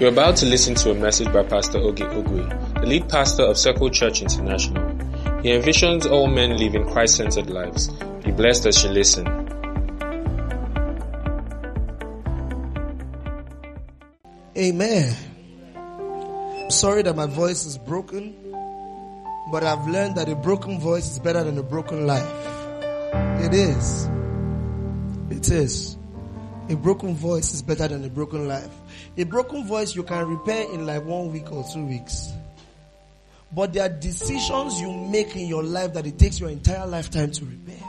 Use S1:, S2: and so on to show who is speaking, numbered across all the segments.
S1: You're about to listen to a message by Pastor Oge Ogwe, the lead pastor of Circle Church International. He envisions all men living Christ-centered lives. Be blessed as you listen.
S2: Amen. I'm sorry that my voice is broken, but I've learned that a broken voice is better than a broken life. It is. It is. A broken voice is better than a broken life. A broken voice you can repair in like one week or two weeks. But there are decisions you make in your life that it takes your entire lifetime to repair.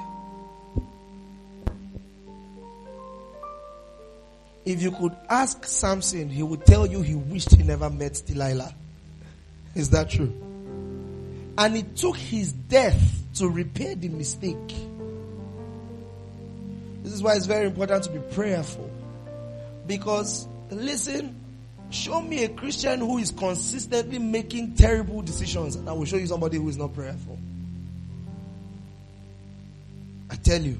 S2: If you could ask Samson, he would tell you he wished he never met Delilah. Is that true? And it took his death to repair the mistake. This is why it's very important to be prayerful. Because, listen, show me a Christian who is consistently making terrible decisions, and I will show you somebody who is not prayerful. I tell you.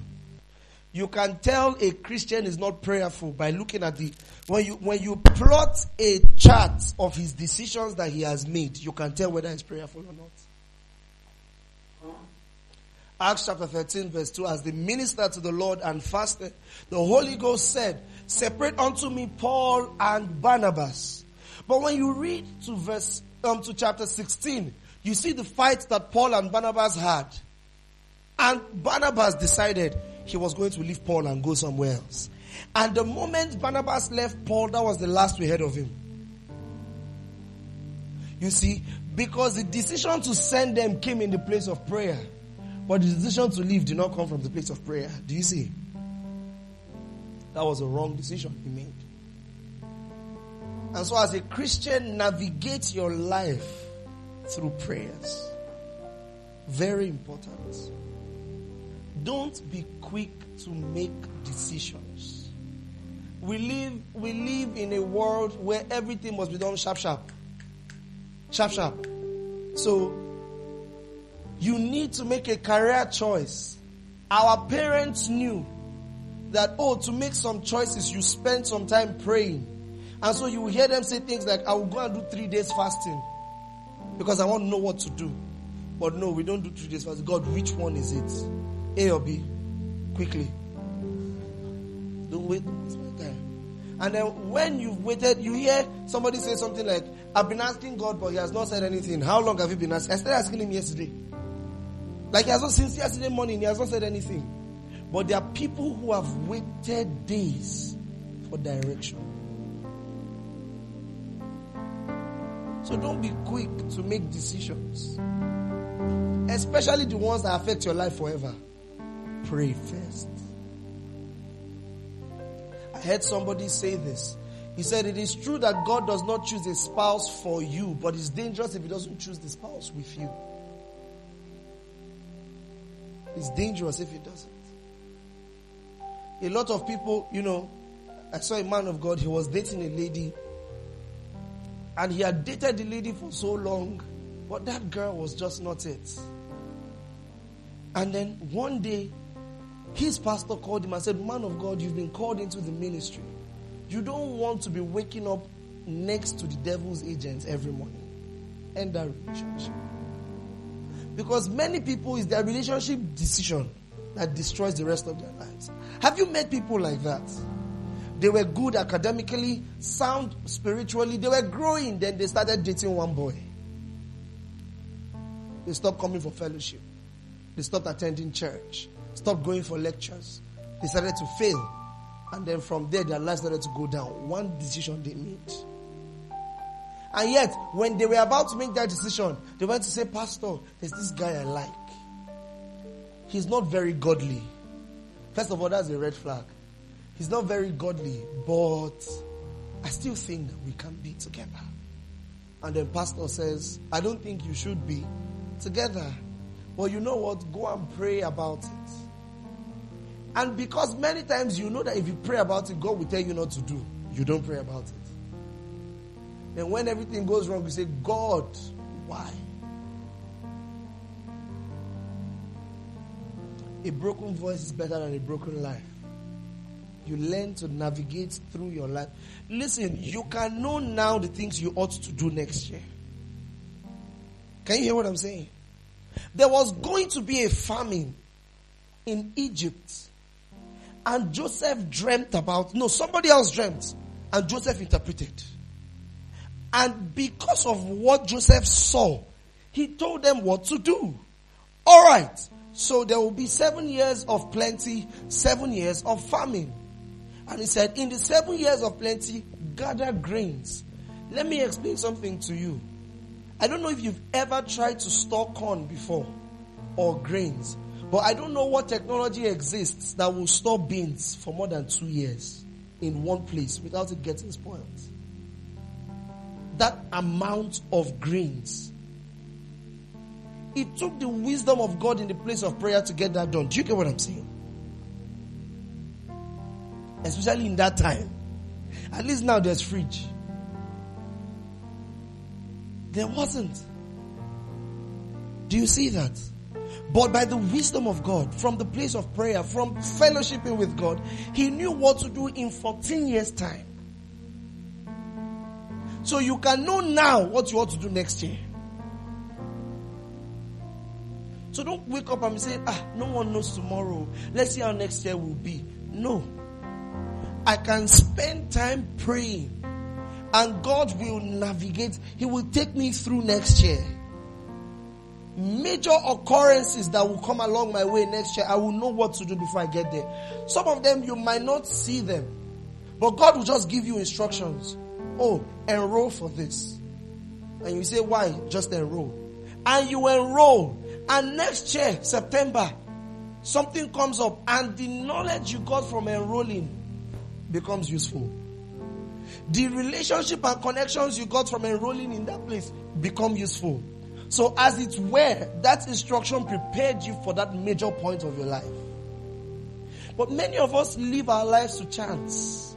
S2: You can tell a Christian is not prayerful by looking at the when you when you plot a chart of his decisions that he has made, you can tell whether he's prayerful or not. Acts chapter 13 verse 2, as they ministered to the Lord and fasted, the Holy Ghost said, separate unto me Paul and Barnabas. But when you read to verse, um, to chapter 16, you see the fight that Paul and Barnabas had. And Barnabas decided he was going to leave Paul and go somewhere else. And the moment Barnabas left Paul, that was the last we heard of him. You see, because the decision to send them came in the place of prayer. But the decision to leave did not come from the place of prayer. Do you see? That was a wrong decision he made. And so, as a Christian, navigate your life through prayers. Very important. Don't be quick to make decisions. We live, we live in a world where everything must be done sharp, sharp. Sharp, sharp. So, you need to make a career choice. Our parents knew that, oh, to make some choices, you spend some time praying. And so you hear them say things like, I will go and do three days fasting because I want to know what to do. But no, we don't do three days fasting. God, which one is it? A or B? Quickly. Don't wait. And then when you've waited, you hear somebody say something like, I've been asking God, but He has not said anything. How long have you been asking? I started asking Him yesterday. Like he has not since yesterday morning, he has not said anything. But there are people who have waited days for direction. So don't be quick to make decisions. Especially the ones that affect your life forever. Pray first. I heard somebody say this. He said, It is true that God does not choose a spouse for you, but it's dangerous if He doesn't choose the spouse with you. It's dangerous if it doesn't. A lot of people, you know, I saw a man of God, he was dating a lady, and he had dated the lady for so long, but that girl was just not it. And then one day, his pastor called him and said, Man of God, you've been called into the ministry. You don't want to be waking up next to the devil's agents every morning. End that relationship. Because many people, is their relationship decision that destroys the rest of their lives. Have you met people like that? They were good academically, sound spiritually, they were growing, then they started dating one boy. They stopped coming for fellowship. They stopped attending church. Stopped going for lectures. They started to fail. And then from there, their lives started to go down. One decision they made. And yet, when they were about to make that decision, they went to say, Pastor, there's this guy I like. He's not very godly. First of all, that's a red flag. He's not very godly, but I still think we can be together. And then pastor says, I don't think you should be together. Well, you know what? Go and pray about it. And because many times you know that if you pray about it, God will tell you not to do. You don't pray about it. And when everything goes wrong, you say, God, why? A broken voice is better than a broken life. You learn to navigate through your life. Listen, you can know now the things you ought to do next year. Can you hear what I'm saying? There was going to be a famine in Egypt. And Joseph dreamt about, no, somebody else dreamt. And Joseph interpreted. And because of what Joseph saw, he told them what to do. Alright. So there will be seven years of plenty, seven years of famine. And he said, in the seven years of plenty, gather grains. Let me explain something to you. I don't know if you've ever tried to store corn before or grains, but I don't know what technology exists that will store beans for more than two years in one place without it getting spoiled. That amount of grains. It took the wisdom of God in the place of prayer to get that done. Do you get what I'm saying? Especially in that time. At least now there's fridge. There wasn't. Do you see that? But by the wisdom of God, from the place of prayer, from fellowshipping with God, he knew what to do in 14 years' time. So you can know now what you ought to do next year. So don't wake up and say, ah, no one knows tomorrow. Let's see how next year will be. No. I can spend time praying and God will navigate. He will take me through next year. Major occurrences that will come along my way next year, I will know what to do before I get there. Some of them you might not see them, but God will just give you instructions. Oh, enroll for this. And you say, why? Just enroll. And you enroll. And next year, September, something comes up and the knowledge you got from enrolling becomes useful. The relationship and connections you got from enrolling in that place become useful. So as it were, that instruction prepared you for that major point of your life. But many of us live our lives to chance.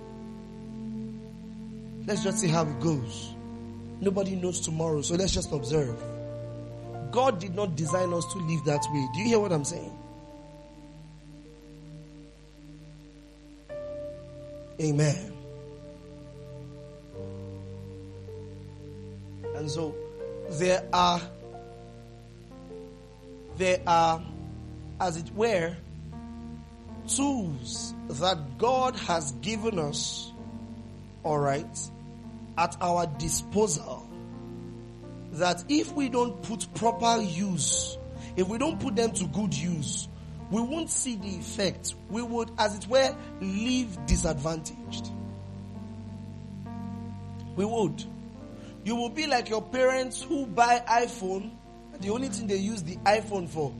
S2: Let's just see how it goes. Nobody knows tomorrow, so let's just observe. God did not design us to live that way. Do you hear what I'm saying? Amen. And so there are there are as it were tools that God has given us all right at our disposal that if we don't put proper use if we don't put them to good use we won't see the effect we would as it were live disadvantaged we would you will be like your parents who buy iPhone. The only thing they use the iPhone for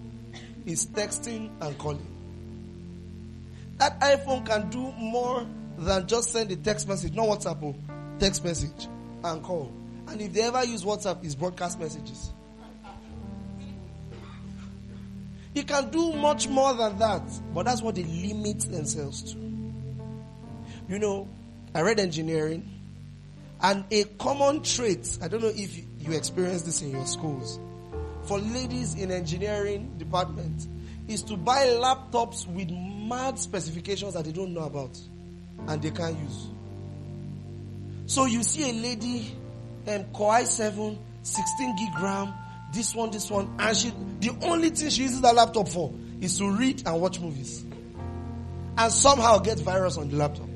S2: is texting and calling. That iPhone can do more than just send a text message, not WhatsApp, oh, text message and call. And if they ever use WhatsApp, it's broadcast messages. It can do much more than that, but that's what they limit themselves to. You know, I read engineering and a common trait, I don't know if you experience this in your schools, for ladies in engineering department is to buy laptops with mad specifications that they don't know about and they can't use. So you see a lady, um, Core i7, 16 gig RAM, this one, this one, and she, the only thing she uses that laptop for is to read and watch movies. And somehow get virus on the laptop.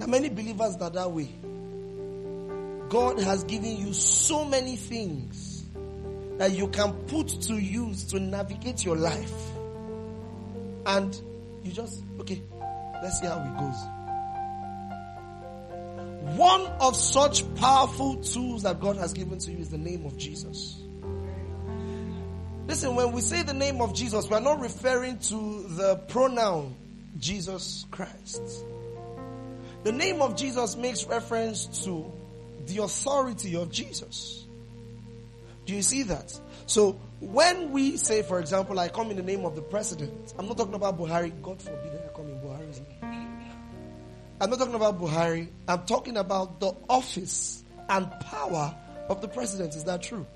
S2: Now many believers that that way. God has given you so many things that you can put to use to navigate your life. And you just, okay, let's see how it goes. One of such powerful tools that God has given to you is the name of Jesus. Listen, when we say the name of Jesus, we are not referring to the pronoun Jesus Christ. The name of Jesus makes reference to the authority of Jesus. Do you see that? So when we say, for example, I come in the name of the president, I'm not talking about Buhari. God forbid I come in Buhari's name. I'm not talking about Buhari. I'm talking about the office and power of the president. Is that true?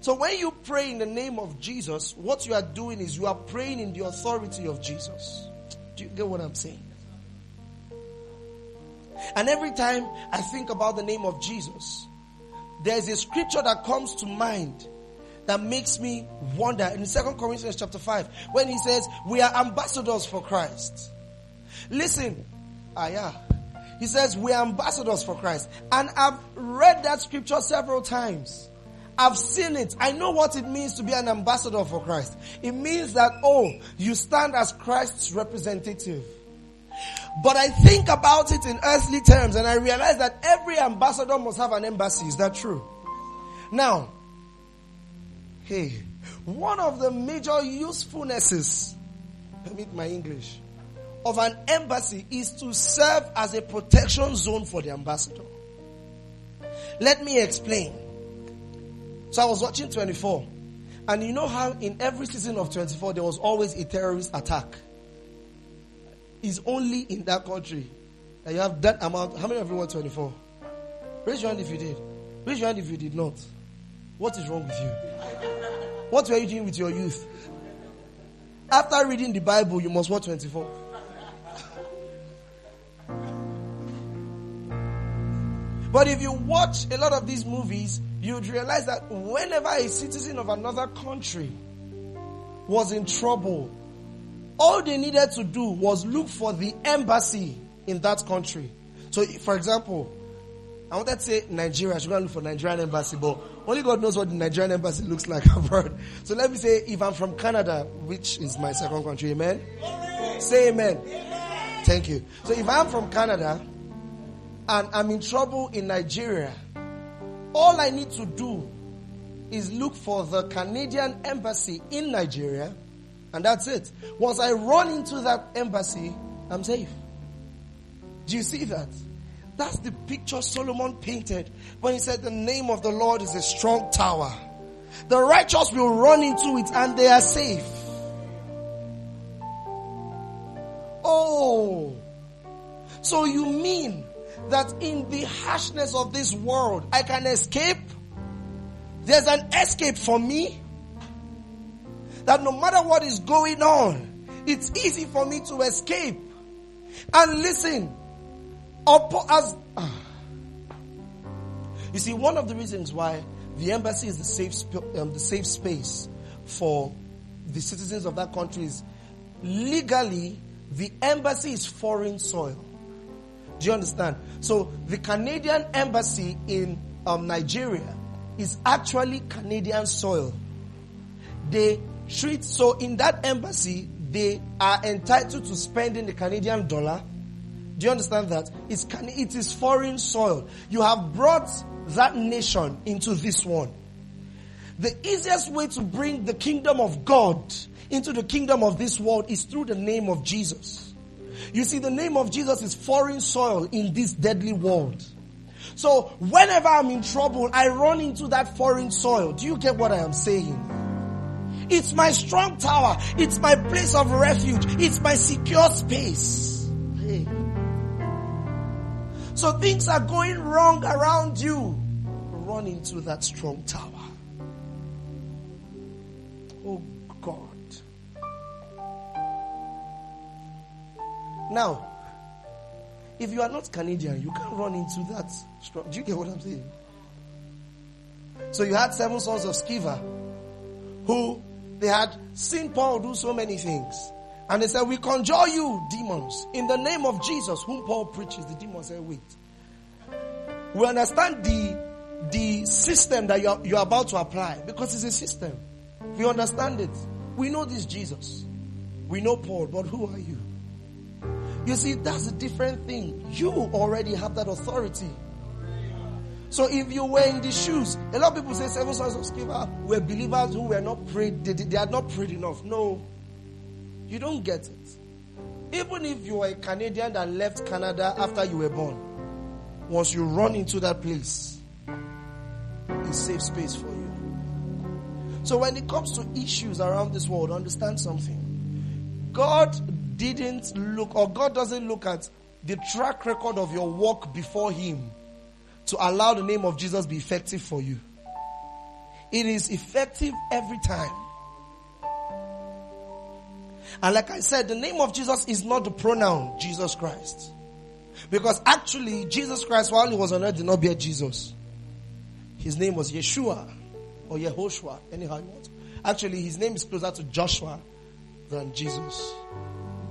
S2: So when you pray in the name of Jesus, what you are doing is you are praying in the authority of Jesus. Do you get what I'm saying? And every time I think about the name of Jesus, there's a scripture that comes to mind that makes me wonder in 2 Corinthians chapter 5 when he says we are ambassadors for Christ. Listen, ah yeah. He says we are ambassadors for Christ. And I've read that scripture several times. I've seen it. I know what it means to be an ambassador for Christ. It means that, oh, you stand as Christ's representative. But I think about it in earthly terms and I realize that every ambassador must have an embassy. Is that true? Now, hey, one of the major usefulnesses, permit my English, of an embassy is to serve as a protection zone for the ambassador. Let me explain. So I was watching 24. And you know how in every season of 24 there was always a terrorist attack. It's only in that country that you have that amount. How many of you want 24? Raise your hand if you did. Raise your hand if you did not. What is wrong with you? What were you doing with your youth? After reading the Bible, you must watch 24. But if you watch a lot of these movies, you'd realize that whenever a citizen of another country was in trouble, all they needed to do was look for the embassy in that country. So, for example, I wanted to say Nigeria, I should go look for Nigerian embassy, but only God knows what the Nigerian embassy looks like abroad. So let me say, if I'm from Canada, which is my second country, amen? amen. Say amen. amen. Thank you. So if I'm from Canada, and I'm in trouble in Nigeria, all I need to do is look for the Canadian embassy in Nigeria, and that's it. Once I run into that embassy, I'm safe. Do you see that? That's the picture Solomon painted when he said, The name of the Lord is a strong tower. The righteous will run into it and they are safe. Oh, so you mean that in the harshness of this world, I can escape. There's an escape for me. That no matter what is going on, it's easy for me to escape. And listen, as you see, one of the reasons why the embassy is the safe, um, the safe space for the citizens of that country is legally the embassy is foreign soil. Do you understand? So the Canadian embassy in um, Nigeria is actually Canadian soil. They treat, so in that embassy, they are entitled to spending the Canadian dollar. Do you understand that? It's, it is foreign soil. You have brought that nation into this one. The easiest way to bring the kingdom of God into the kingdom of this world is through the name of Jesus. You see, the name of Jesus is foreign soil in this deadly world. So whenever I'm in trouble, I run into that foreign soil. Do you get what I am saying? It's my strong tower. It's my place of refuge. It's my secure space. Hey. So things are going wrong around you. Run into that strong tower. Oh God. Now, if you are not Canadian, you can't run into that. Strong. Do you get what I'm saying? So you had seven sons of Sceva who they had seen Paul do so many things. And they said, We conjure you, demons, in the name of Jesus, whom Paul preaches. The demons said, Wait. We understand the, the system that you're, you're about to apply because it's a system. We understand it. We know this Jesus. We know Paul, but who are you? You see, that's a different thing. You already have that authority. So if you were in the shoes, a lot of people say seven sons of Sceva were believers who were not prayed, they, they had not prayed enough. No, you don't get it. Even if you are a Canadian that left Canada after you were born, once you run into that place, it's safe space for you. So when it comes to issues around this world, understand something. God didn't look, or God doesn't look at the track record of your walk before Him to allow the name of Jesus be effective for you. It is effective every time. And like I said, the name of Jesus is not the pronoun Jesus Christ. Because actually, Jesus Christ, while he was on earth, did not bear Jesus. His name was Yeshua or Yehoshua, anyhow you want. Actually, his name is closer to Joshua than Jesus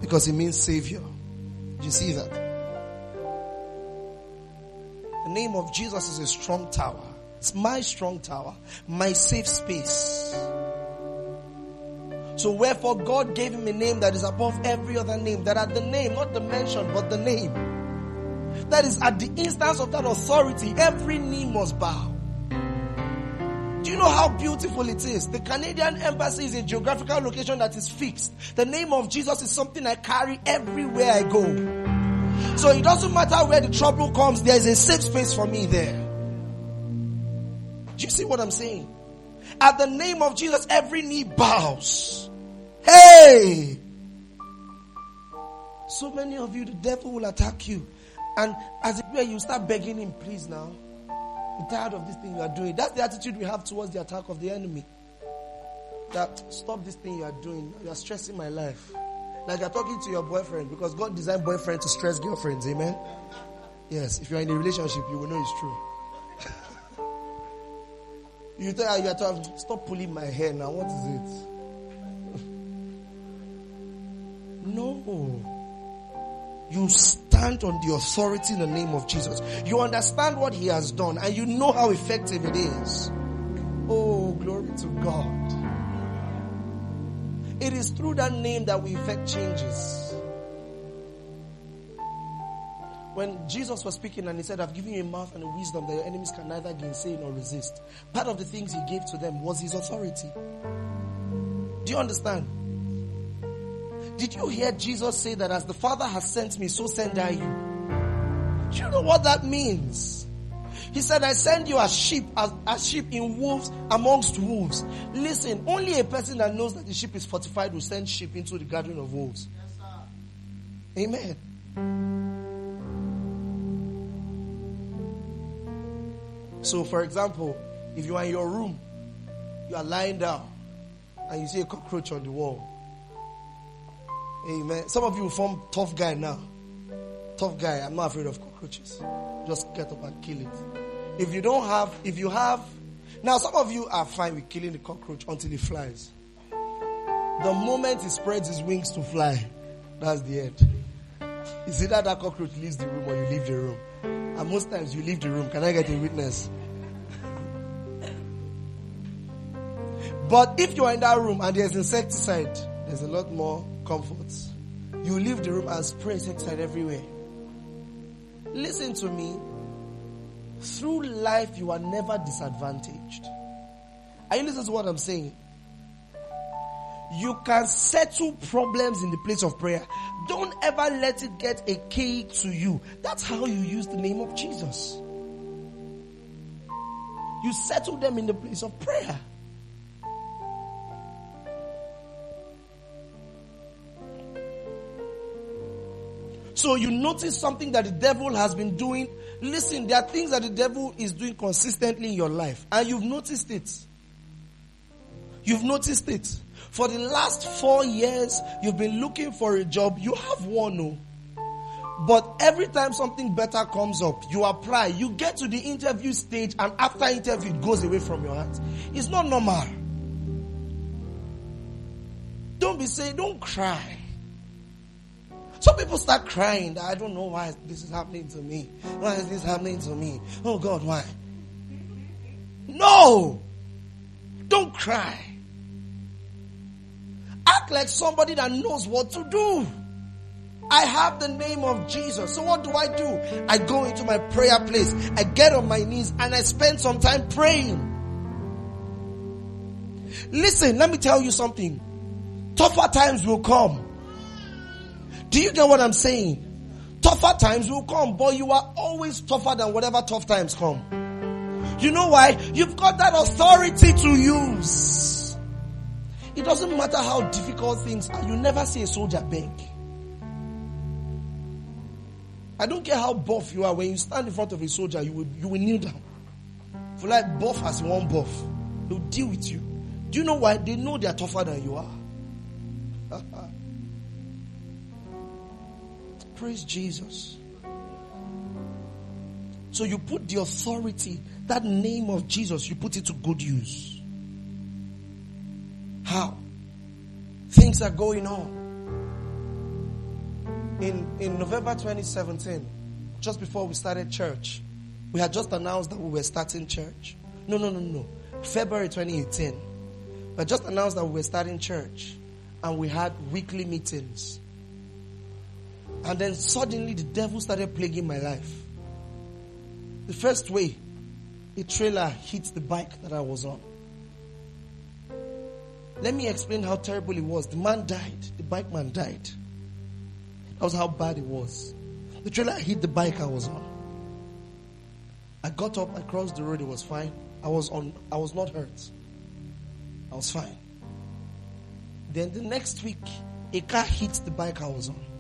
S2: because it means Savior. Do you see that? The name of Jesus is a strong tower. It's my strong tower, my safe space. So wherefore God gave him a name that is above every other name, that at the name, not the mention, but the name. That is at the instance of that authority, every knee must bow. Do you know how beautiful it is? The Canadian embassy is a geographical location that is fixed. The name of Jesus is something I carry everywhere I go. So it doesn't matter where the trouble comes, there is a safe space for me there. Do you see what I'm saying? At the name of Jesus, every knee bows. Hey! So many of you, the devil will attack you. And as it were, you start begging him, please now. I'm tired of this thing you are doing. That's the attitude we have towards the attack of the enemy. That stop this thing you are doing. You are stressing my life. Like you're talking to your boyfriend because God designed boyfriend to stress girlfriends. Amen. Yes, if you're in a relationship, you will know it's true. you tell her you are talking, stop pulling my hair now. What is no. You stand on the authority in the name of Jesus. You understand what he has done and you know how effective it is. Oh, glory to God. It is through that name that we effect changes. When Jesus was speaking and he said, I've given you a mouth and a wisdom that your enemies can neither gainsay nor resist. Part of the things he gave to them was his authority. Do you understand? Did you hear Jesus say that as the Father has sent me, so send I you? Do you know what that means? He said, I send you as sheep, as, as sheep in wolves amongst wolves. Listen, only a person that knows that the sheep is fortified will send sheep into the gathering of wolves. Yes, Amen. So, for example, if you are in your room, you are lying down, and you see a cockroach on the wall, Amen. Some of you form tough guy now. Tough guy. I'm not afraid of cockroaches. Just get up and kill it. If you don't have, if you have, now some of you are fine with killing the cockroach until it flies. The moment it spreads its wings to fly, that's the end. It's either that cockroach leaves the room or you leave the room. And most times you leave the room. Can I get a witness? but if you are in that room and there's insecticide, there's a lot more comforts. You leave the room and spray insecticide everywhere. Listen to me. Through life, you are never disadvantaged. Are you listening to what I'm saying? You can settle problems in the place of prayer. Don't ever let it get a key to you. That's how you use the name of Jesus. You settle them in the place of prayer. So you notice something that the devil has been doing. Listen, there are things that the devil is doing consistently in your life, and you've noticed it. You've noticed it. For the last four years, you've been looking for a job. You have one, no. But every time something better comes up, you apply, you get to the interview stage, and after interview, it goes away from your hands. It's not normal. Don't be saying, don't cry. Some people start crying I don't know why this is happening to me. Why is this happening to me? Oh God, why? No! Don't cry. Act like somebody that knows what to do. I have the name of Jesus. So what do I do? I go into my prayer place. I get on my knees and I spend some time praying. Listen, let me tell you something. Tougher times will come. Do you get what I'm saying? Tougher times will come, but you are always tougher than whatever tough times come. You know why? You've got that authority to use. It doesn't matter how difficult things are. You never see a soldier beg. I don't care how buff you are. When you stand in front of a soldier, you will, you will kneel down. For like buff as one buff. They'll deal with you. Do you know why? They know they're tougher than you are. Praise Jesus. So you put the authority, that name of Jesus, you put it to good use. How? Things are going on. In, in November 2017, just before we started church, we had just announced that we were starting church. No, no, no, no. February 2018. We just announced that we were starting church and we had weekly meetings. And then suddenly the devil started plaguing my life. The first way, a trailer hit the bike that I was on. Let me explain how terrible it was. The man died. The bike man died. That was how bad it was. The trailer hit the bike I was on. I got up, I crossed the road, it was fine. I was on I was not hurt. I was fine. Then the next week, a car hit the bike I was on.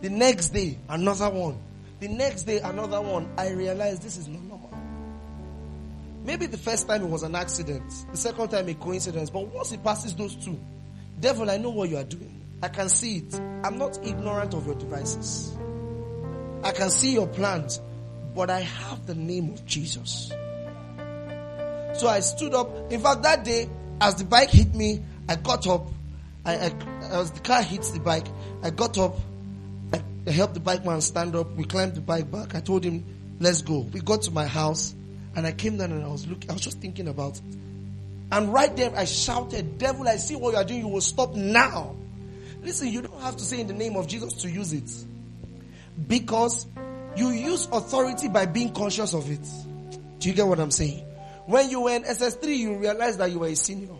S2: The next day, another one. The next day, another one. I realized this is not normal. Maybe the first time it was an accident, the second time a coincidence, but once it passes those two, devil, I know what you are doing. I can see it. I'm not ignorant of your devices. I can see your plans, but I have the name of Jesus. So I stood up. In fact, that day, as the bike hit me, I got up. I, I as the car hits the bike, I got up. I helped the bike man stand up. We climbed the bike back. I told him, "Let's go." We got to my house, and I came down and I was looking. I was just thinking about it. And right there, I shouted, "Devil! I see what you are doing. You will stop now." Listen, you don't have to say in the name of Jesus to use it, because you use authority by being conscious of it. Do you get what I'm saying? When you were in SS3, you realized that you were a senior.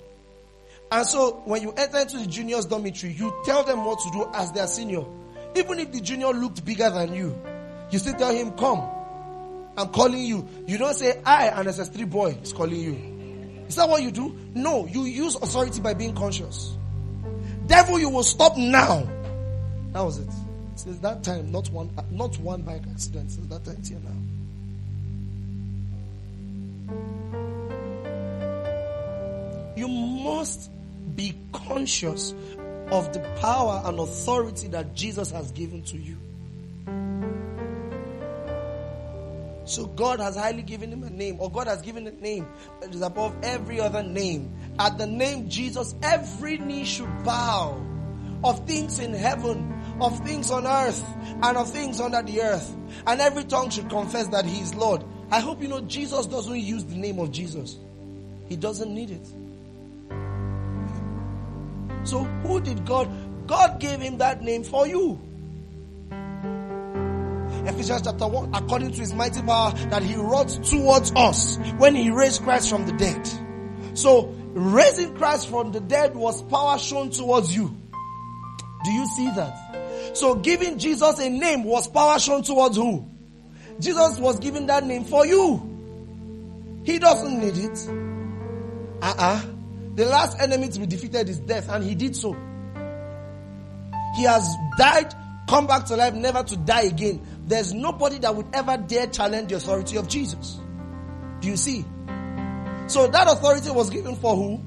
S2: And so when you enter into the juniors dormitory, you tell them what to do as their senior. Even if the junior looked bigger than you, you still tell him, come. I'm calling you. You don't say, I, an SS3 boy, is calling you. Is that what you do? No, you use authority by being conscious. Devil, you will stop now. That was it. Since that time, not one, not one bike accident. Since that time, here now. You must be conscious of the power and authority that Jesus has given to you. So God has highly given him a name, or God has given a name that is above every other name. At the name Jesus, every knee should bow of things in heaven, of things on earth, and of things under the earth. And every tongue should confess that he is Lord. I hope you know Jesus doesn't use the name of Jesus. He doesn't need it. So who did God? God gave him that name for you. Ephesians chapter 1, according to his mighty power that he wrought towards us when he raised Christ from the dead. So raising Christ from the dead was power shown towards you. Do you see that? So giving Jesus a name was power shown towards who? Jesus was given that name for you. He doesn't need it. Uh-uh. The last enemy to be defeated is death, and he did so. He has died, come back to life, never to die again. There's nobody that would ever dare challenge the authority of Jesus. Do you see? So that authority was given for who?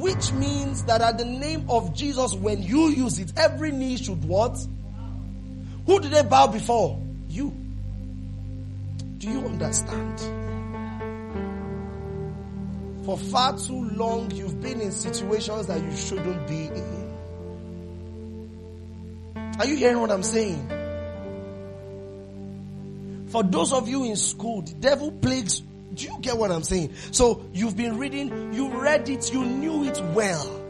S2: Which means that at the name of Jesus, when you use it, every knee should what? Who do they bow before? You. Do you understand? For far too long, you've been in situations that you shouldn't be in. Are you hearing what I'm saying? For those of you in school, the devil plagues. Do you get what I'm saying? So you've been reading, you read it, you knew it well.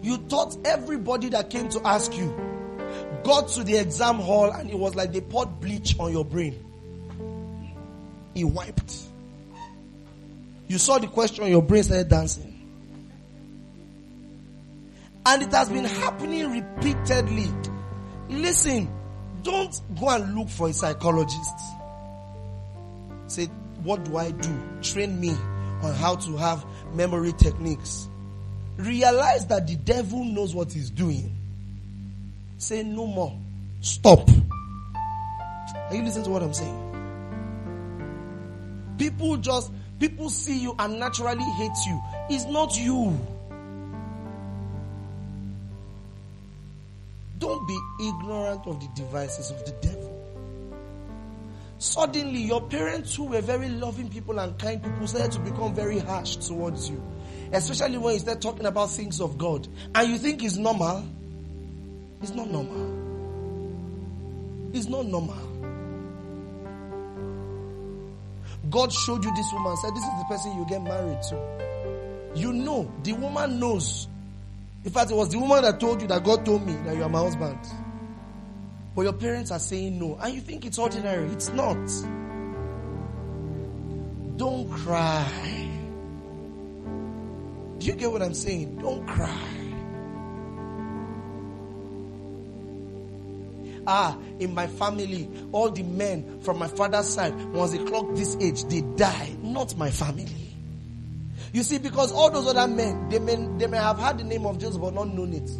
S2: You taught everybody that came to ask you got to the exam hall and it was like they poured bleach on your brain. He wiped. You saw the question, your brain started dancing. And it has been happening repeatedly. Listen, don't go and look for a psychologist. Say, what do I do? Train me on how to have memory techniques. Realize that the devil knows what he's doing. Say no more. Stop. Are you listening to what I'm saying? People just People see you and naturally hate you. It's not you. Don't be ignorant of the devices of the devil. Suddenly, your parents, who were very loving people and kind people, started to become very harsh towards you. Especially when you start talking about things of God. And you think it's normal. It's not normal. It's not normal. God showed you this woman, said, This is the person you get married to. You know, the woman knows. In fact, it was the woman that told you that God told me that you are my husband. But your parents are saying no, and you think it's ordinary. It's not. Don't cry. Do you get what I'm saying? Don't cry. Ah, in my family, all the men from my father's side, once they clock this age, they die. Not my family. You see, because all those other men, they may, they may have had the name of Jesus but not known it.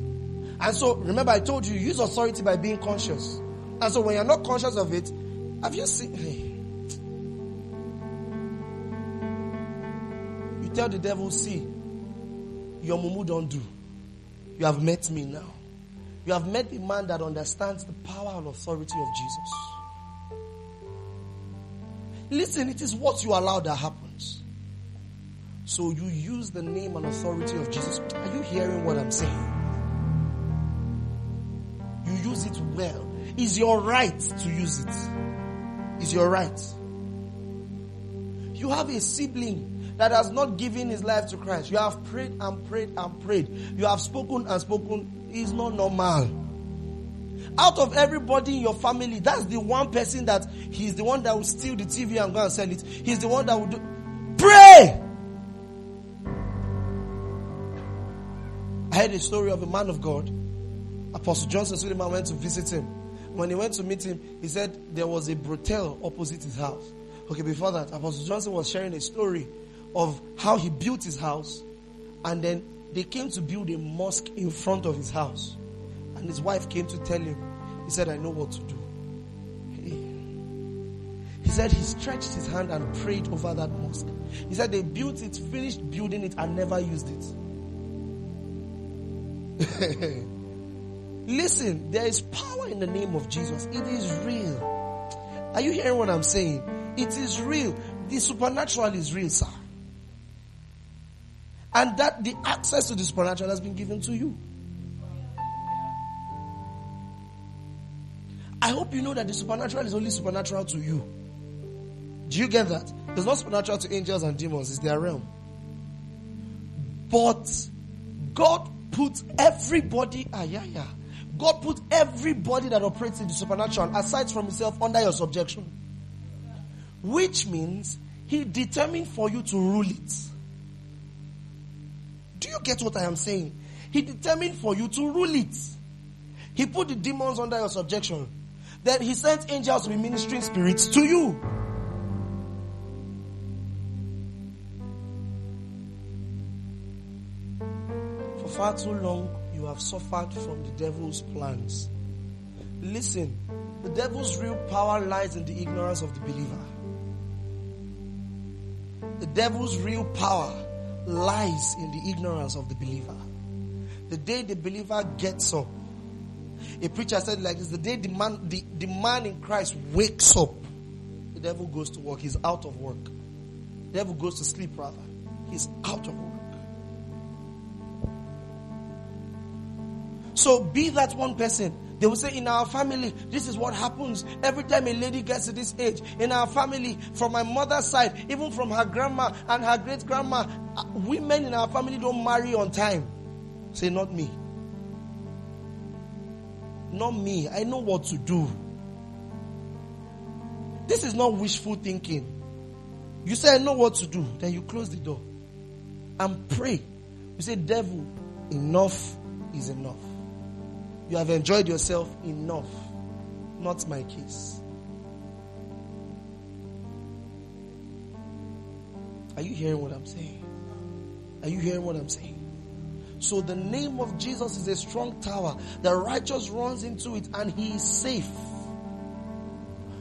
S2: And so, remember, I told you, use authority by being conscious. And so, when you're not conscious of it, have you seen? Hey. You tell the devil, see, your mumu don't do. You have met me now. You have met the man that understands the power and authority of Jesus. Listen, it is what you allow that happens. So you use the name and authority of Jesus. Are you hearing what I'm saying? You use it well. It's your right to use it. It's your right. You have a sibling that has not given his life to Christ. You have prayed and prayed and prayed. You have spoken and spoken. It's not normal. Out of everybody in your family, that's the one person that he's the one that will steal the TV and go and sell it. He's the one that will do. Pray! I heard a story of a man of God. Apostle Johnson Suleman went to visit him. When he went to meet him, he said there was a brothel opposite his house. Okay, before that, Apostle Johnson was sharing a story of how he built his house and then they came to build a mosque in front of his house. And his wife came to tell him, he said, I know what to do. He said he stretched his hand and prayed over that mosque. He said they built it, finished building it, and never used it. Listen, there is power in the name of Jesus. It is real. Are you hearing what I'm saying? It is real. The supernatural is real, sir. And that the access to the supernatural has been given to you. I hope you know that the supernatural is only supernatural to you. Do you get that? It's not supernatural to angels and demons, it's their realm. But God put everybody, ah, yeah, yeah. God put everybody that operates in the supernatural, aside from himself, under your subjection. Which means he determined for you to rule it. Do you get what I am saying? He determined for you to rule it. He put the demons under your subjection. Then he sent angels to be ministering spirits to you. For far too long, you have suffered from the devil's plans. Listen, the devil's real power lies in the ignorance of the believer. The devil's real power lies in the ignorance of the believer. The day the believer gets up, a preacher said like this, the day the man, the, the man in Christ wakes up, the devil goes to work. He's out of work. The devil goes to sleep rather. He's out of work. So be that one person. They will say in our family, this is what happens every time a lady gets to this age. In our family, from my mother's side, even from her grandma and her great grandma, uh, women in our family don't marry on time. Say, not me. Not me. I know what to do. This is not wishful thinking. You say, I know what to do. Then you close the door and pray. You say, Devil, enough is enough. You have enjoyed yourself enough. Not my case. Are you hearing what I'm saying? Are you hearing what I'm saying? So the name of Jesus is a strong tower. The righteous runs into it and he is safe.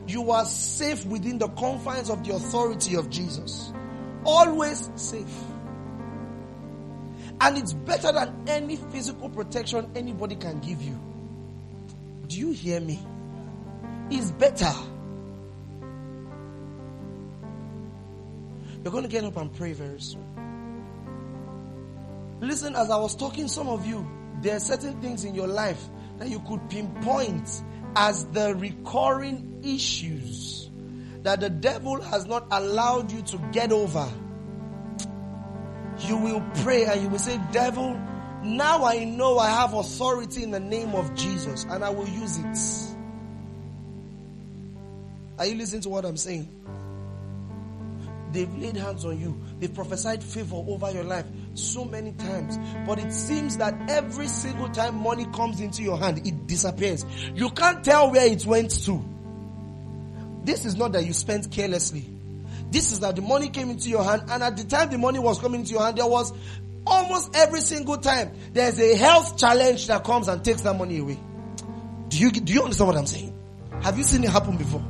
S2: You are safe within the confines of the authority of Jesus. always safe. And it's better than any physical protection anybody can give you. Do you hear me? It's better. You're going to get up and pray very soon. Listen, as I was talking, some of you, there are certain things in your life that you could pinpoint as the recurring issues that the devil has not allowed you to get over. You will pray and you will say, Devil, now I know I have authority in the name of Jesus and I will use it. Are you listening to what I'm saying? They've laid hands on you. They've prophesied favor over your life so many times. But it seems that every single time money comes into your hand, it disappears. You can't tell where it went to. This is not that you spent carelessly. This is that the money came into your hand, and at the time the money was coming into your hand, there was almost every single time there's a health challenge that comes and takes that money away. Do you do you understand what I'm saying? Have you seen it happen before?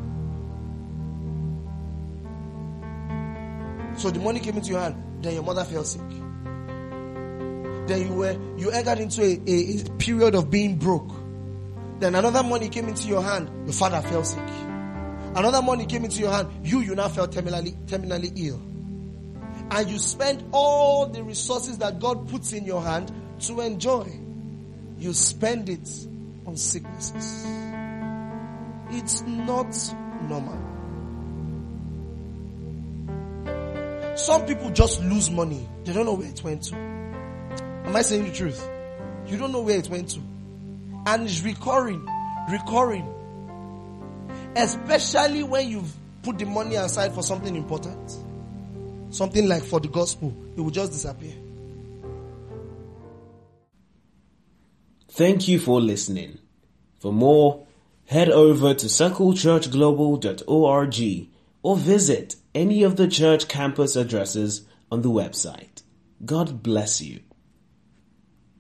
S2: So the money came into your hand, then your mother fell sick. Then you were you entered into a, a, a period of being broke. Then another money came into your hand, your father fell sick. Another money came into your hand, you you now felt terminally terminally ill. And you spend all the resources that God puts in your hand to enjoy. You spend it on sicknesses. It's not normal. Some people just lose money. They don't know where it went to. Am I saying the truth? You don't know where it went to. And it's recurring, recurring. Especially when you've put the money aside for something important. Something like for the gospel. It will just disappear.
S3: Thank you for listening. For more, head over to circlechurchglobal.org or visit any of the church campus addresses on the website. God bless you.